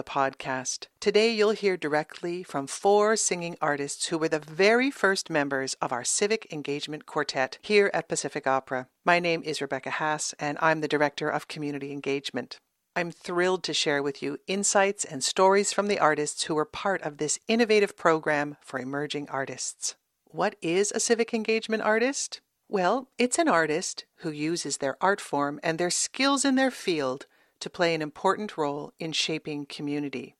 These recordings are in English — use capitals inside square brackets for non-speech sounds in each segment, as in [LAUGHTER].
the podcast. Today, you'll hear directly from four singing artists who were the very first members of our Civic Engagement Quartet here at Pacific Opera. My name is Rebecca Haas, and I'm the Director of Community Engagement. I'm thrilled to share with you insights and stories from the artists who were part of this innovative program for emerging artists. What is a civic engagement artist? Well, it's an artist who uses their art form and their skills in their field to play an important role in shaping community.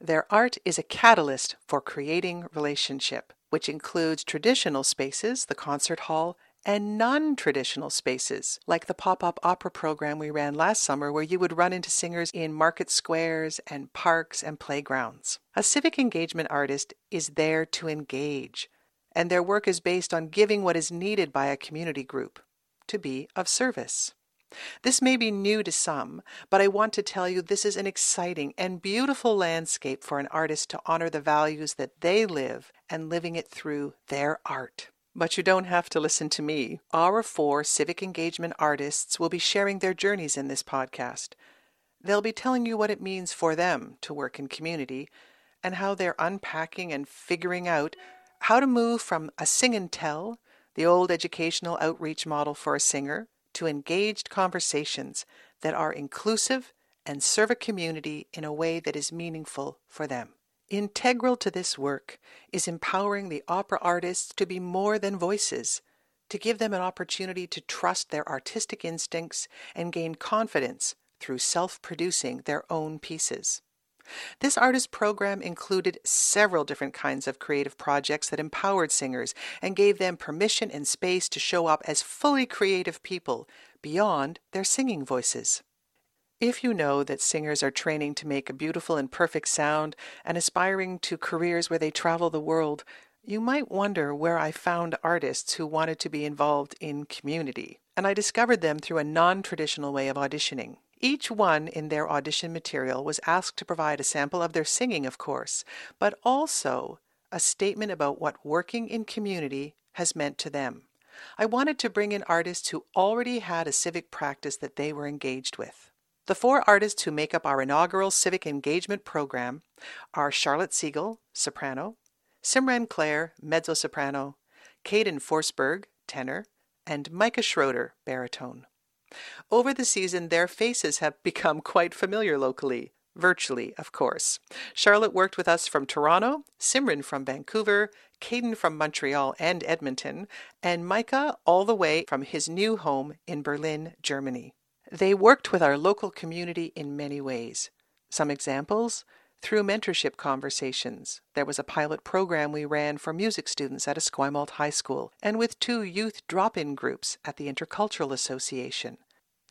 Their art is a catalyst for creating relationship, which includes traditional spaces, the concert hall, and non traditional spaces, like the pop up opera program we ran last summer, where you would run into singers in market squares and parks and playgrounds. A civic engagement artist is there to engage, and their work is based on giving what is needed by a community group to be of service. This may be new to some, but I want to tell you this is an exciting and beautiful landscape for an artist to honor the values that they live and living it through their art. But you don't have to listen to me. Our four civic engagement artists will be sharing their journeys in this podcast. They'll be telling you what it means for them to work in community and how they're unpacking and figuring out how to move from a sing and tell, the old educational outreach model for a singer, to engaged conversations that are inclusive and serve a community in a way that is meaningful for them. Integral to this work is empowering the opera artists to be more than voices, to give them an opportunity to trust their artistic instincts and gain confidence through self producing their own pieces. This artist program included several different kinds of creative projects that empowered singers and gave them permission and space to show up as fully creative people beyond their singing voices. If you know that singers are training to make a beautiful and perfect sound and aspiring to careers where they travel the world, you might wonder where I found artists who wanted to be involved in community. And I discovered them through a non traditional way of auditioning. Each one in their audition material was asked to provide a sample of their singing, of course, but also a statement about what working in community has meant to them. I wanted to bring in artists who already had a civic practice that they were engaged with. The four artists who make up our inaugural civic engagement program are Charlotte Siegel, soprano, Simran Clare, mezzo soprano, Caden Forsberg, tenor, and Micah Schroeder, baritone. Over the season, their faces have become quite familiar locally. Virtually, of course. Charlotte worked with us from Toronto, Simran from Vancouver, Caden from Montreal and Edmonton, and Micah all the way from his new home in Berlin, Germany. They worked with our local community in many ways. Some examples through mentorship conversations. There was a pilot program we ran for music students at Esquimalt High School and with two youth drop in groups at the Intercultural Association.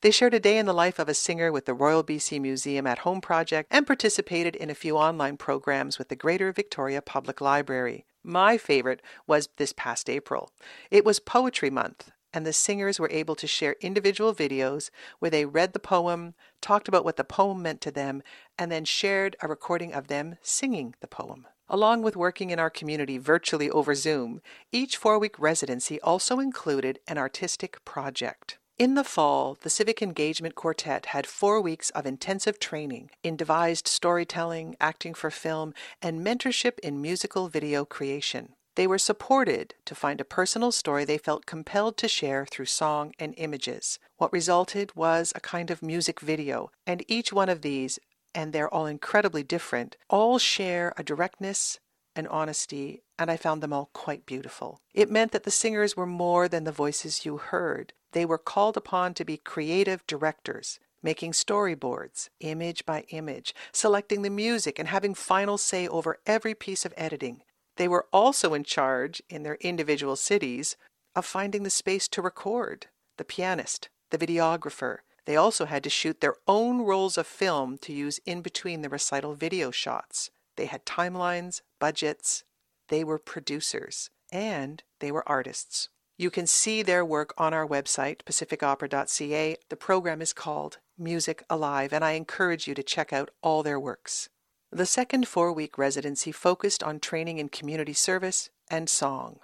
They shared a day in the life of a singer with the Royal BC Museum at Home project and participated in a few online programs with the Greater Victoria Public Library. My favorite was this past April. It was Poetry Month, and the singers were able to share individual videos where they read the poem, talked about what the poem meant to them, and then shared a recording of them singing the poem. Along with working in our community virtually over Zoom, each four week residency also included an artistic project. In the fall, the Civic Engagement Quartet had four weeks of intensive training in devised storytelling, acting for film, and mentorship in musical video creation. They were supported to find a personal story they felt compelled to share through song and images. What resulted was a kind of music video, and each one of these, and they're all incredibly different, all share a directness, and honesty, and I found them all quite beautiful. It meant that the singers were more than the voices you heard. They were called upon to be creative directors, making storyboards, image by image, selecting the music, and having final say over every piece of editing. They were also in charge, in their individual cities, of finding the space to record the pianist, the videographer. They also had to shoot their own rolls of film to use in between the recital video shots. They had timelines, budgets. They were producers, and they were artists. You can see their work on our website, pacificopera.ca. The program is called Music Alive, and I encourage you to check out all their works. The second four week residency focused on training in community service and song.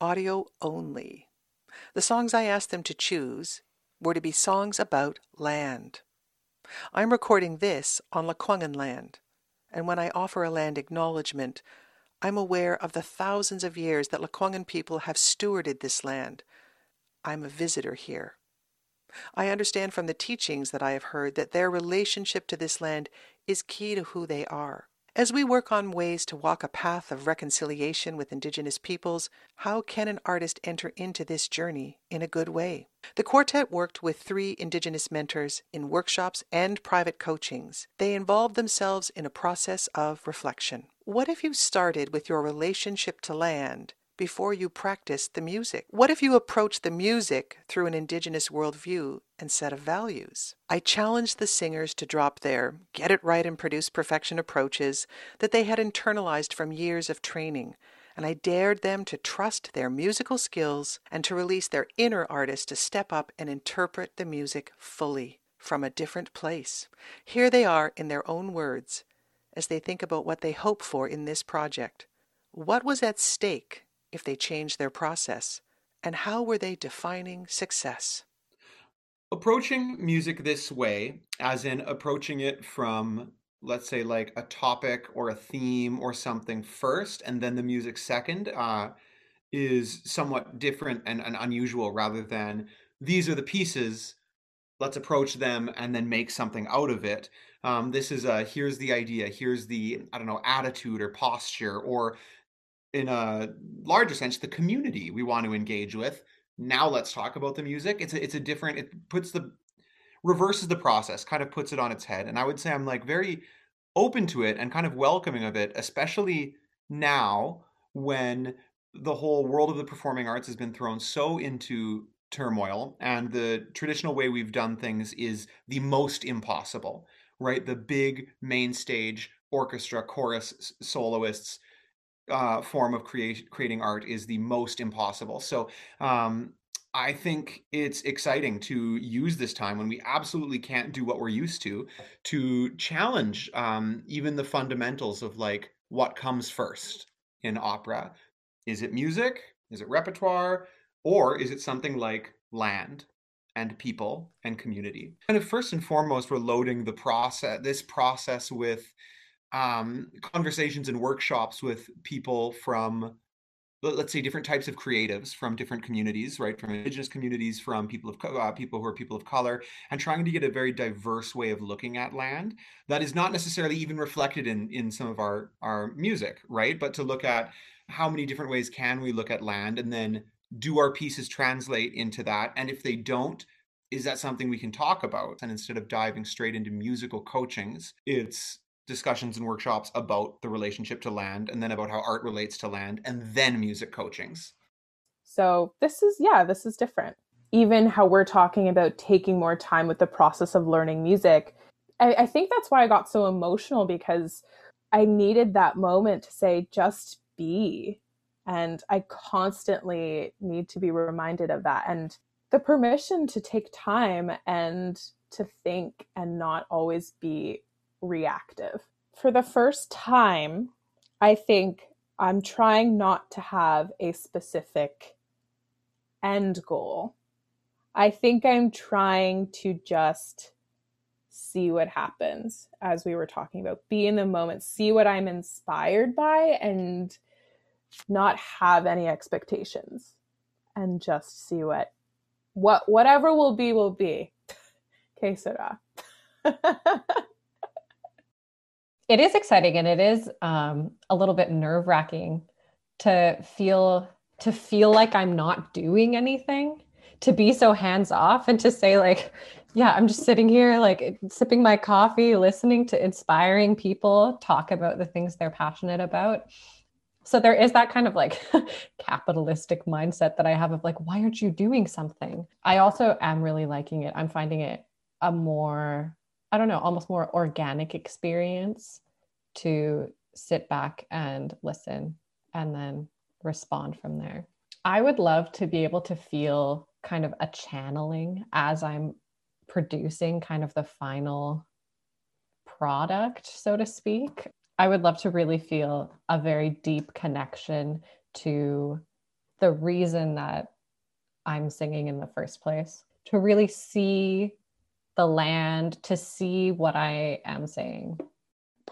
Audio only. The songs I asked them to choose were to be songs about land. I'm recording this on Lekwungen land, And when I offer a land acknowledgement, I'm aware of the thousands of years that Lekwungen people have stewarded this land. I'm a visitor here. I understand from the teachings that I have heard that their relationship to this land is key to who they are. As we work on ways to walk a path of reconciliation with Indigenous peoples, how can an artist enter into this journey in a good way? The quartet worked with three Indigenous mentors in workshops and private coachings. They involved themselves in a process of reflection. What if you started with your relationship to land before you practice the music? What if you approach the music through an Indigenous worldview and set of values? I challenged the singers to drop their get it right and produce perfection approaches that they had internalized from years of training, and I dared them to trust their musical skills and to release their inner artist to step up and interpret the music fully from a different place. Here they are in their own words as they think about what they hope for in this project. What was at stake if they changed their process? And how were they defining success? Approaching music this way, as in approaching it from, let's say, like a topic or a theme or something first, and then the music second, uh, is somewhat different and, and unusual rather than these are the pieces, let's approach them and then make something out of it. Um, this is a here's the idea, here's the, I don't know, attitude or posture, or in a larger sense, the community we want to engage with. Now let's talk about the music. It's a, it's a different, it puts the, reverses the process, kind of puts it on its head. And I would say I'm like very open to it and kind of welcoming of it, especially now when the whole world of the performing arts has been thrown so into turmoil and the traditional way we've done things is the most impossible right the big main stage orchestra chorus soloists uh, form of create, creating art is the most impossible. So um, I think it's exciting to use this time when we absolutely can't do what we're used to to challenge um, even the fundamentals of like what comes first in opera. Is it music? Is it repertoire? Or is it something like land and people and community? Kind of first and foremost, we're loading the process, this process with um, conversations and workshops with people from let's say different types of creatives from different communities right? From indigenous communities from people of uh, people who are people of color and trying to get a very diverse way of looking at land that is not necessarily even reflected in in some of our our music right? But to look at how many different ways can we look at land and then do our pieces translate into that? And if they don't is that something we can talk about? And instead of diving straight into musical coachings it's discussions and workshops about the relationship to land and then about how art relates to land and then music coachings. So this is yeah, this is different. Even how we're talking about taking more time with the process of learning music. I, I think that's why I got so emotional because I needed that moment to say, just be. And I constantly need to be reminded of that. And the permission to take time and to think and not always be reactive. For the first time, I think I'm trying not to have a specific end goal. I think I'm trying to just see what happens, as we were talking about, be in the moment, see what I'm inspired by, and not have any expectations and just see what what whatever will be will be. [LAUGHS] Sarah. [LAUGHS] it is exciting and it is um, a little bit nerve wracking to feel to feel like I'm not doing anything, to be so hands off, and to say like, yeah, I'm just sitting here like sipping my coffee, listening to inspiring people talk about the things they're passionate about. So there is that kind of like [LAUGHS] capitalistic mindset that I have of like, why aren't you doing something? I also am really liking it. I'm finding it a more I don't know, almost more organic experience to sit back and listen and then respond from there. I would love to be able to feel kind of a channeling as I'm producing kind of the final product, so to speak. I would love to really feel a very deep connection to the reason that I'm singing in the first place, to really see the land, to see what I am saying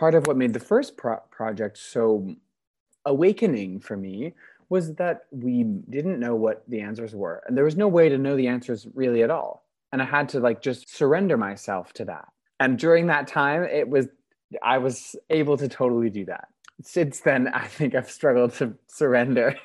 part of what made the first pro- project so awakening for me was that we didn't know what the answers were and there was no way to know the answers really at all and i had to like just surrender myself to that. And during that time it was i was able to totally do that. Since then i think i've struggled to surrender. [LAUGHS]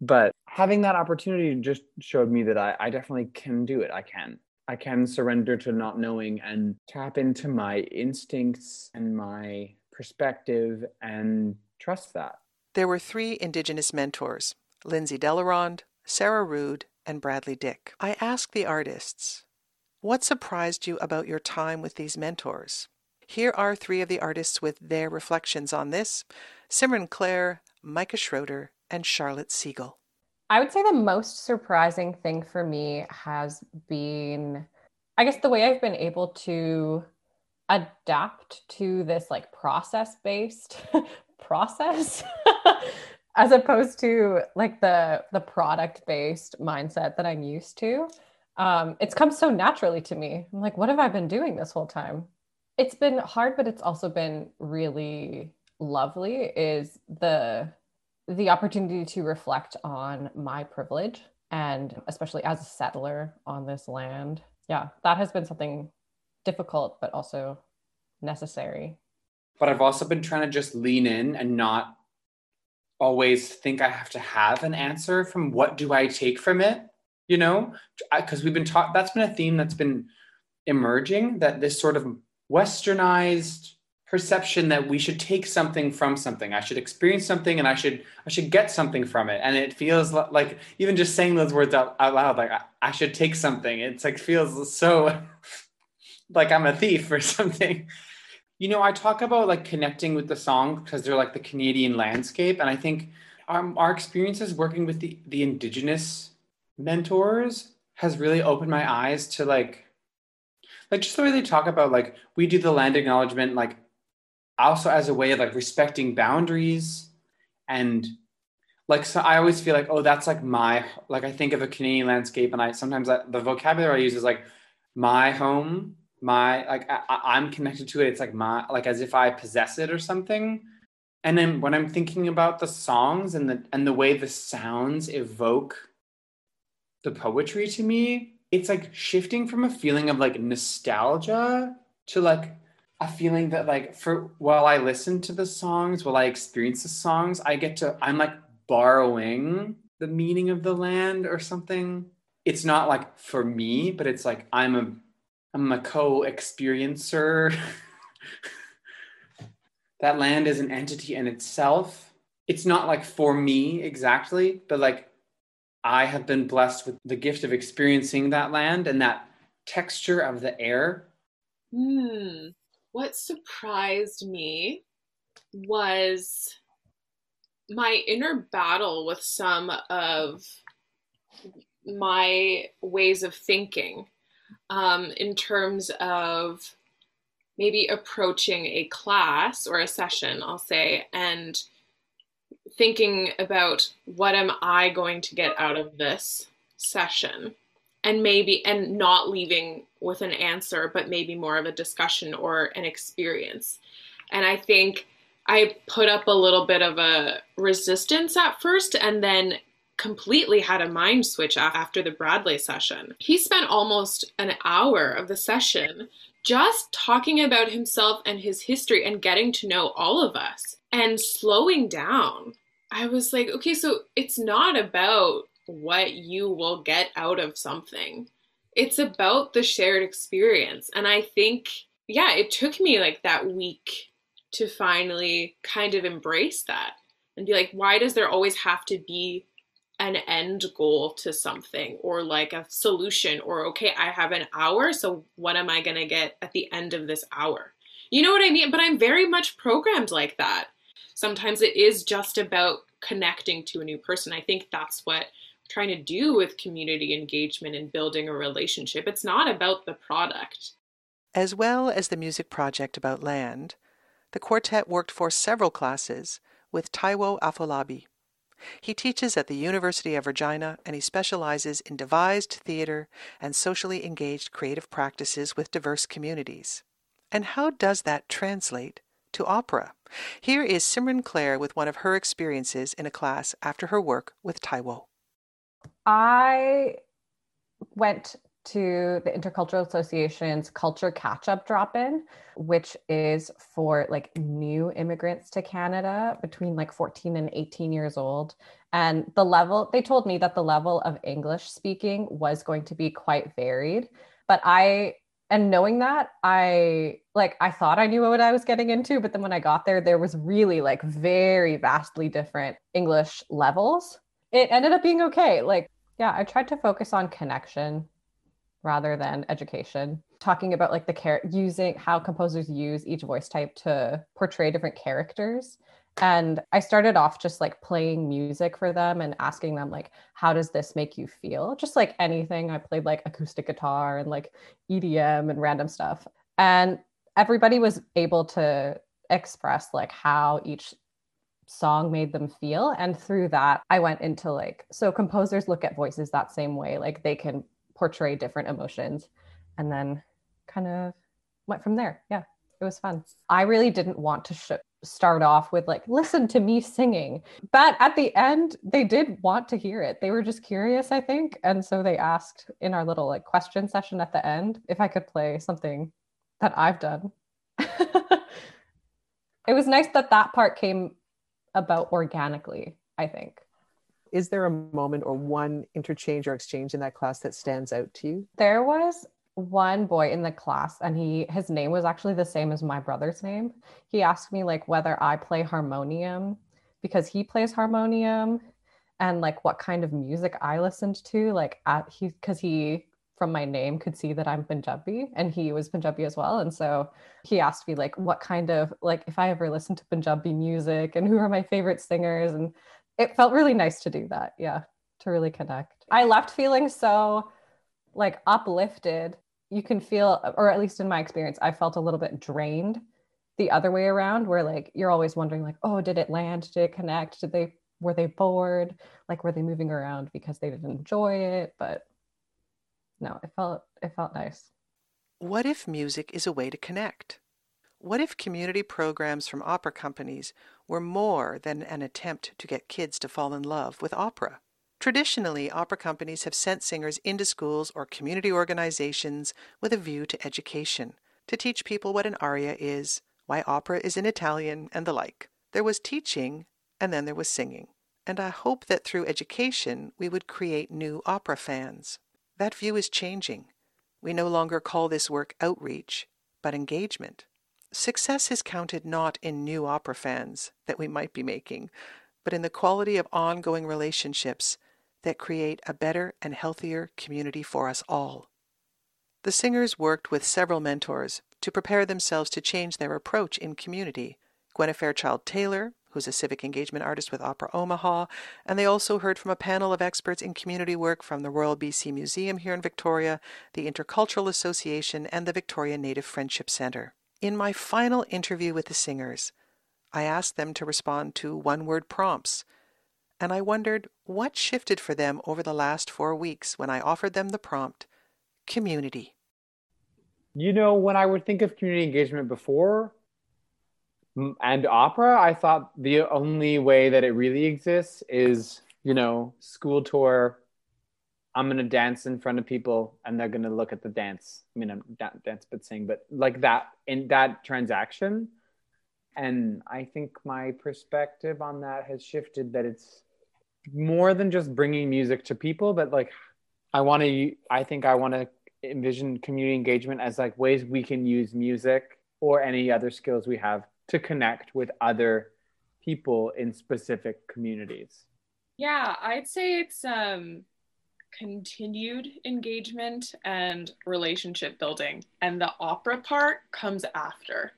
But having that opportunity just showed me that I, I definitely can do it. I can I can surrender to not knowing and tap into my instincts and my perspective and trust that. There were three Indigenous mentors Lindsay Delaronde, Sarah Rood, and Bradley Dick. I asked the artists, What surprised you about your time with these mentors? Here are three of the artists with their reflections on this Simran Clare, Micah Schroeder, and Charlotte Siegel. I would say the most surprising thing for me has been, I guess, the way I've been able to adapt to this like [LAUGHS] process based process [LAUGHS] as opposed to like the the product based mindset that I'm used to. Um, it's come so naturally to me. I'm like, what have I been doing this whole time? It's been hard, but it's also been really lovely. Is the the opportunity to reflect on my privilege and especially as a settler on this land. Yeah, that has been something difficult, but also necessary. But I've also been trying to just lean in and not always think I have to have an answer from what do I take from it, you know? Because we've been taught that's been a theme that's been emerging that this sort of westernized perception that we should take something from something. I should experience something and i should i should get something from it. And it feels like even just saying those words out, out loud like I, I should take something. It's like feels so [LAUGHS] like i'm a thief or [LAUGHS] something. You know i talk about like connecting with the song because they're like the canadian landscape. And i think our, our experiences working with the the indigenous mentors has really opened my eyes to like like just the way they talk about like we do the land acknowledgement like also as a way of like respecting boundaries and like so i always feel like oh that's like my like i think of a canadian landscape and i sometimes I, the vocabulary i use is like my home my like I, am connected to it. It's like my like as if i possess it or something. And then when i'm thinking about the songs and the and the way the sounds evoke the poetry to me it's like shifting from a feeling of like nostalgia to like a feeling that like for while I listen to the songs, while I experience the songs, I get to I'm like borrowing the meaning of the land or something. It's not like for me, but it's like I'm a I'm a co-experiencer. [LAUGHS] that land is an entity in itself. It's not like for me exactly, but like I have been blessed with the gift of experiencing that land and that texture of the air. Hmm what surprised me was my inner battle with some of my ways of thinking um, in terms of maybe approaching a class or a session, I'll say, and thinking about what am I going to get out of this session and maybe and not leaving with an answer but maybe more of a discussion or an experience. And i think i put up a little bit of a resistance at first and then completely had a mind switch after the bradley session. He spent almost an hour of the session just talking about himself and his history and getting to know all of us and slowing down. I was like okay so it's not about what you will get out of something. It's about the shared experience. And I think, yeah, it took me like that week to finally kind of embrace that and be like, why does there always have to be an end goal to something or like a solution or okay i have an hour so what am i going to get at the end of this hour you know what i mean but i'm very much programmed like that sometimes it is just about connecting to a new person i think that's what trying to do with community engagement and building a relationship. It's not about the product. As well as the music project about land, the quartet worked for several classes with Taiwo Afolabi. He teaches at the University of Regina and he specializes in devised theater and socially engaged creative practices with diverse communities. And how does that translate to opera? Here is Simran Clare with one of her experiences in a class after her work with Taiwo. I went to the Intercultural Association's Culture Catch Up Drop In, which is for like new immigrants to Canada between like 14 and 18 years old. And the level, they told me that the level of English speaking was going to be quite varied. But I, and knowing that, I like, I thought I knew what I was getting into. But then when I got there, there was really like very vastly different English levels. It ended up being okay. Like, yeah, I tried to focus on connection rather than education. Talking about like the care using how composers use each voice type to portray different characters. And i started off just like playing music for them and asking them like how does this make you feel? Just like anything. I played like acoustic guitar and like edm and random stuff. And everybody was able to express like how each song made them feel. And through that i went into like so composers look at voices that same way like they can portray different emotions and then kind of went from there. Yeah it was fun. I really didn't want to sh- start off with like listen to me singing. But at the end they did want to hear it. They were just curious i think and so they asked in our little like question session at the end if i could play something that i've done. [LAUGHS] It was nice that that part came about organically i think is there a moment or one interchange or exchange in that class that stands out to you? There was one boy in the class and he his name was actually the same as my brother's name. He asked me like whether I play harmonium because he plays harmonium and like what kind of music I listened to like at he cuz he from my name could see that I'm Punjabi and he was Punjabi as well and so he asked me like what kind of like if I ever listened to Punjabi music and who are my favorite singers and it felt really nice to do that. Yeah, to really connect. I left feeling so like uplifted. You can feel, or at least in my experience, I felt a little bit drained the other way around, where like you're always wondering, like, oh, did it land? Did it connect? Did they, were they bored? Like, were they moving around because they didn't enjoy it? But no, it felt, it felt nice. What if music is a way to connect? What if community programs from opera companies were more than an attempt to get kids to fall in love with opera? Traditionally, opera companies have sent singers into schools or community organizations with a view to education, to teach people what an aria is, why opera is in Italian, and the like. There was teaching, and then there was singing. And I hope that through education we would create new opera fans. That view is changing. We no longer call this work outreach, but engagement. Success is counted not in new opera fans that we might be making, but in the quality of ongoing relationships that create a better and healthier community for us all. The singers worked with several mentors to prepare themselves to change their approach in community. Gwenna Fairchild Taylor, who's a civic engagement artist with Opera Omaha, and they also heard from a panel of experts in community work from the Royal BC Museum here in Victoria, the Intercultural Association, and the Victoria Native Friendship Centre. In my final interview with the singers, I asked them to respond to one word prompts, and I wondered what shifted for them over the last four weeks when I offered them the prompt community. You know, when I would think of community engagement before and opera, I thought the only way that it really exists is, you know, school tour, I'm gonna dance in front of people and they're gonna look at the dance. I mean, I'm da- dance but sing, but like that in that transaction. And I think my perspective on that has shifted. That it's more than just bringing music to people, but like I want to. I think I want to envision community engagement as like ways we can use music or any other skills we have to connect with other people in specific communities. Yeah, I'd say it's um continued engagement and relationship building. And the opera part comes after.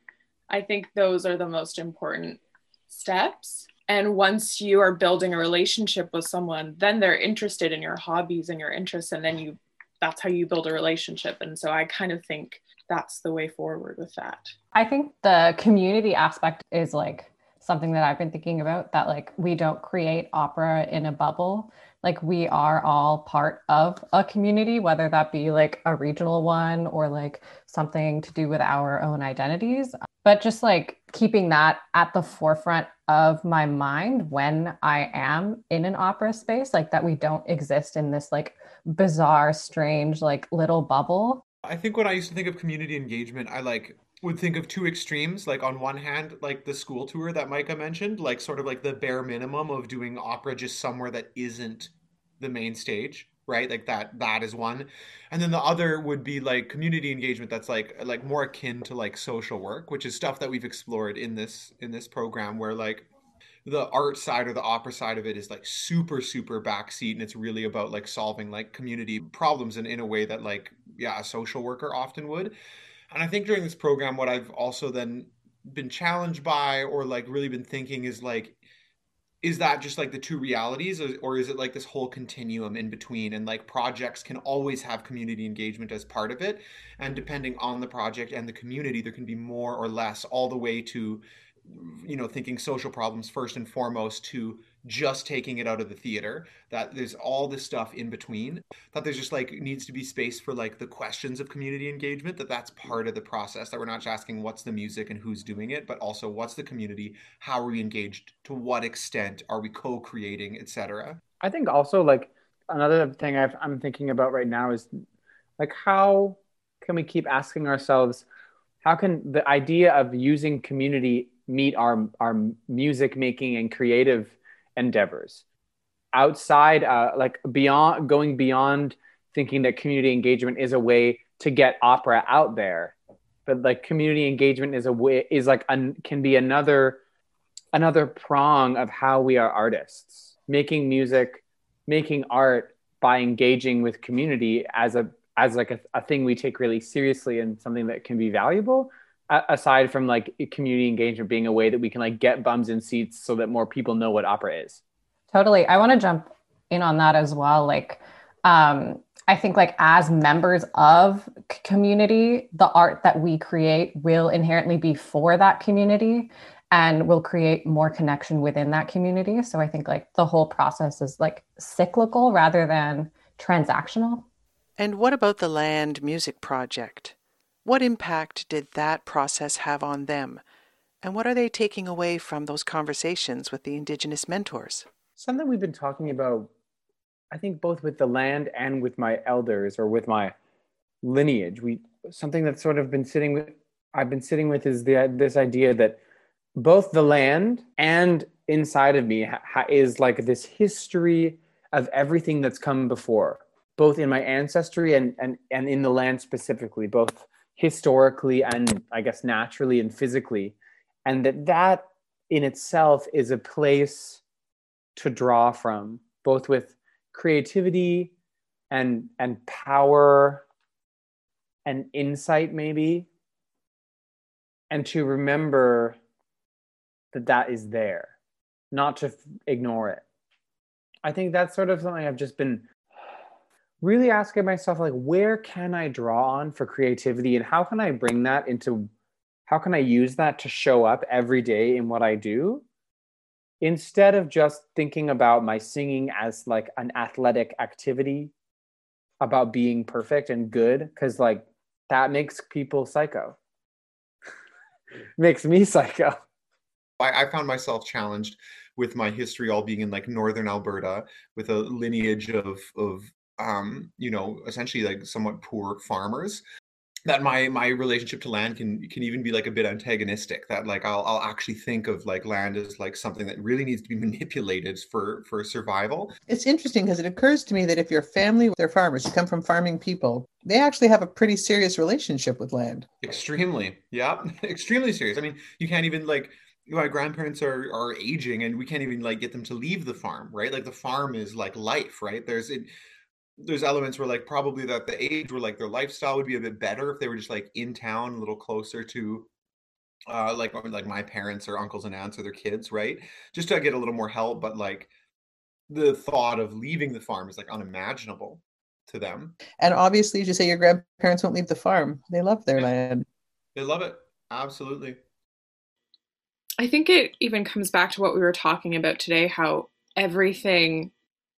I think those are the most important steps. And once you are building a relationship with someone, then they're interested in your hobbies and your interests. And then you, that's how you build a relationship. And so I kind of think that's the way forward with that. I think the community aspect is like something that I've been thinking about that like we don't create opera in a bubble. Like we are all part of a community, whether that be like a regional one or like something to do with our own identities. But just like keeping that at the forefront of my mind when I am in an opera space, like that we don't exist in this like bizarre, strange, like little bubble. I think when I used to think of community engagement, I like would think of two extremes. Like on one hand, like the school tour that Micah mentioned, like sort of like the bare minimum of doing opera just somewhere that isn't the main stage, right? Like that that is one. And then the other would be like community engagement that's like like more akin to like social work, which is stuff that we've explored in this in this program where like the art side or the opera side of it is like super super backseat and it's really about like solving like community problems and in a way that like yeah a social worker often would. And I think during this program, what I've also then been challenged by or like really been thinking is like, is that just like the two realities or, or, is it like this whole continuum in between? And like projects can always have community engagement as part of it and depending on the project and the community there can be more or less all the way to you know thinking social problems first and foremost to just taking it out of the theater that there's all this stuff in between that there's just like needs to be space for like the questions of community engagement that that's part of the process that we're not just asking what's the music and who's doing it but also what's the community how are we engaged to what extent are we co-creating etc i think also like another thing i i'm thinking about right now is like how can we keep asking ourselves how can the idea of using community meet our our music making and creative endeavors. Outside uh, like beyond going beyond thinking that community engagement is a way to get opera out there but like community engagement is a way is like an, can be another another prong of how we are artists. Making music making art by engaging with community as a as like a, a thing we take really seriously and something that can be valuable aside from like community engagement being a way that we can like get bums in seats so that more people know what opera is. Totally. I want to jump in on that as well like um i think like as members of community the art that we create will inherently be for that community and will create more connection within that community. So i think like the whole process is like cyclical rather than transactional. And what about the land music project what impact did that process have on them? And what are they taking away from those conversations with the Indigenous mentors? Something we've been talking about, I think, both with the land and with my elders or with my lineage. We something that's sort of been sitting with I've been sitting with is the this idea that both the land and inside of me ha- is like this history of everything that's come before, both in my ancestry and and and in the land specifically, both historically and I guess naturally and physically, and that that in itself is a place to draw from, both with creativity and and power and insight maybe and to remember that that is there not to f- ignore it. I think that's sort of something i've just been really asking myself like where can i draw on for creativity and how can i bring that into how can i use that to show up every day in what i do? Instead of just thinking about my singing as like an athletic activity about being perfect and good because like that makes people psycho. [LAUGHS] Makes me psycho. I, I found myself challenged with my history all being in like northern alberta with a lineage of of um, you know, essentially like somewhat poor farmers that my my relationship to land can can even be like a bit antagonistic that like I'll I'll actually think of like land as like something that really needs to be [LAUGHS] manipulated for for survival. It's interesting because it occurs to me that if your family they're farmers, you come from farming people, they actually have a pretty serious relationship with land. Extremely. Yeah. [LAUGHS] Extremely serious. I mean, you can't even like my grandparents are are aging and we can't even like get them to leave the farm, right? Like the farm is like life, right? There's it there's elements where like probably that the age where like their lifestyle would be a bit better if they were just like in town a little closer to uh like like my parents or uncles and aunts or their kids right? Just to get a little more help but like the thought of leaving the farm is like unimaginable to them. And obviously as you say your grandparents won't leave the farm. They love their land. They love it. Absolutely. I think it even comes back to what we were talking about today how everything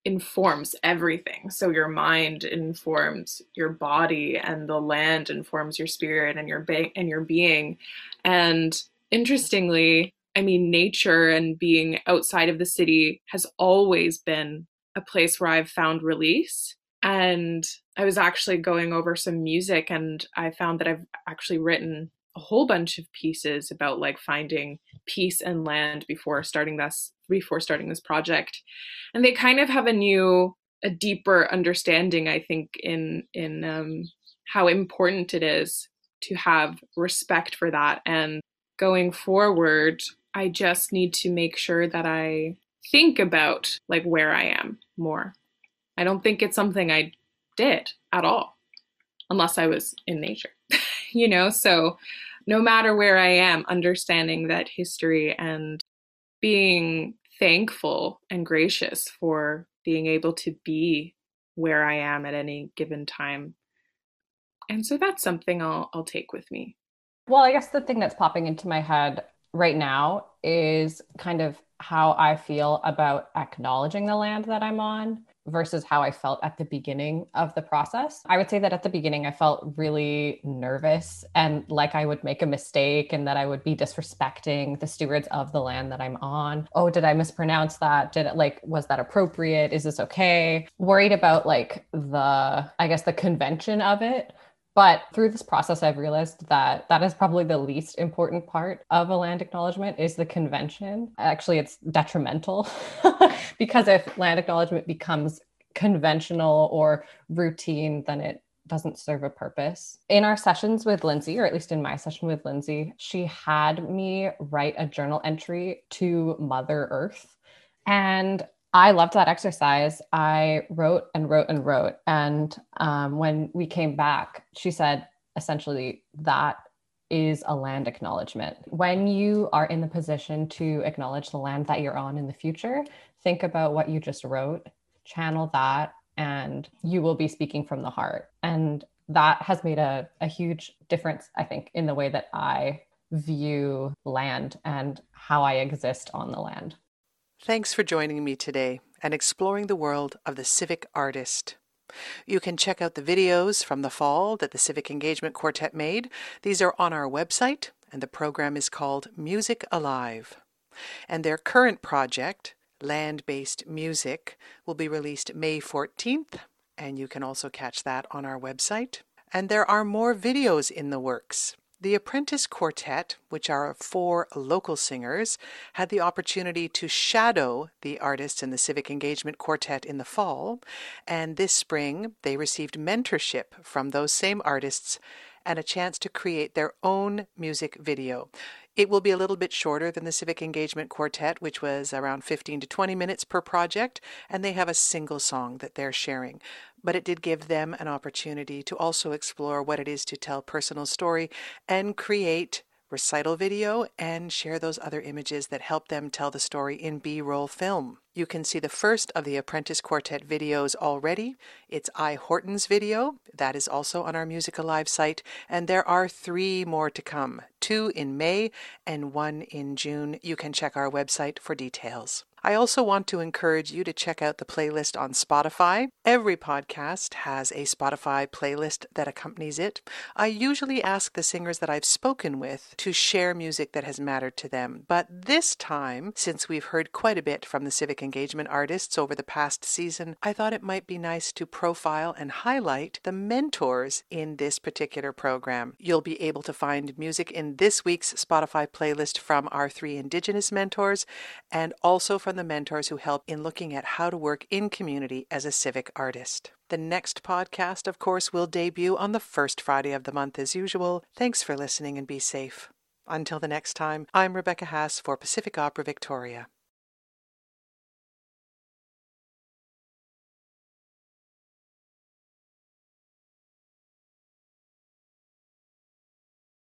informs everything. So your mind informs your body and the land informs your spirit and your be- and your being. And interestingly, I mean nature and being outside of the city has always been a place where I've found release. And I was actually going over some music and I found that I've actually written a whole bunch of pieces about like finding peace and land before starting this before starting this project. And they kind of have a new a deeper understanding i think in in um, how important it is to have respect for that. And going forward i just need to make sure that i think about like where i am more. I don't think it's something i did at all unless i was in nature [LAUGHS] you know? So no matter where i am understanding that history and being thankful and gracious for being able to be where i am at any given time. And so that's something i'll i'll take with me. Well i guess the thing that's popping into my head right now is kind of how i feel about acknowledging the land that i'm on versus how I felt at the beginning of the process. I would say that at the beginning, I felt really nervous and like I would make a mistake and that I would be disrespecting the stewards of the land that I'm on. Oh, did I mispronounce that? Did it like, was that appropriate? Is this okay? Worried about like the, I guess, the convention of it but through this process, I've realized that that is probably the least important part of a land acknowledgement is the convention. Actually, it's detrimental [LAUGHS] because if land acknowledgement becomes conventional or routine, then it doesn't serve a purpose. In our sessions with Lindsay, or at least in my session with Lindsay, she had me write a journal entry to Mother Earth. And I loved that exercise. I wrote and wrote and wrote. And um, when we came back, she said essentially that is a land acknowledgement. When you are in the position to acknowledge the land that you're on in the future, think about what you just wrote, channel that, and you will be speaking from the heart. And that has made a, a huge difference, I think, in the way that I view land and how I exist on the land. Thanks for joining me today and exploring the world of the civic artist. You can check out the videos from the fall that the Civic Engagement Quartet made. These are on our website, and the program is called Music Alive. And their current project, Land Based Music, will be released May 14th, and you can also catch that on our website. And there are more videos in the works. The Apprentice Quartet, which are four local singers, had the opportunity to shadow the artists in the Civic Engagement Quartet in the fall, and this spring they received mentorship from those same artists and a chance to create their own music video. It will be a little bit shorter than the Civic Engagement Quartet, which was around 15 to 20 minutes per project, and they have a single song that they're sharing but it did give them an opportunity to also explore what it is to tell personal story and create recital video and share those other images that help them tell the story in B-roll film. You can see the first of the Apprentice Quartet videos already. It's I Horton's video. That is also on our Music Alive site. And there are three more to come two in May and one in June. You can check our website for details. I also want to encourage you to check out the playlist on Spotify. Every podcast has a Spotify playlist that accompanies it. I usually ask the singers that I've spoken with to share music that has mattered to them, but this time, since we've heard quite a bit from the civic engagement artists over the past season, I thought it might be nice to profile and highlight the mentors in this particular program. You'll be able to find music in this week's Spotify playlist from our three Indigenous mentors and also from the mentors who help in looking at how to work in community as a civic artist. The next podcast, of course, will debut on the first Friday of the month as usual. Thanks for listening and be safe. Until the next time, I'm Rebecca Haas for Pacific Opera Victoria.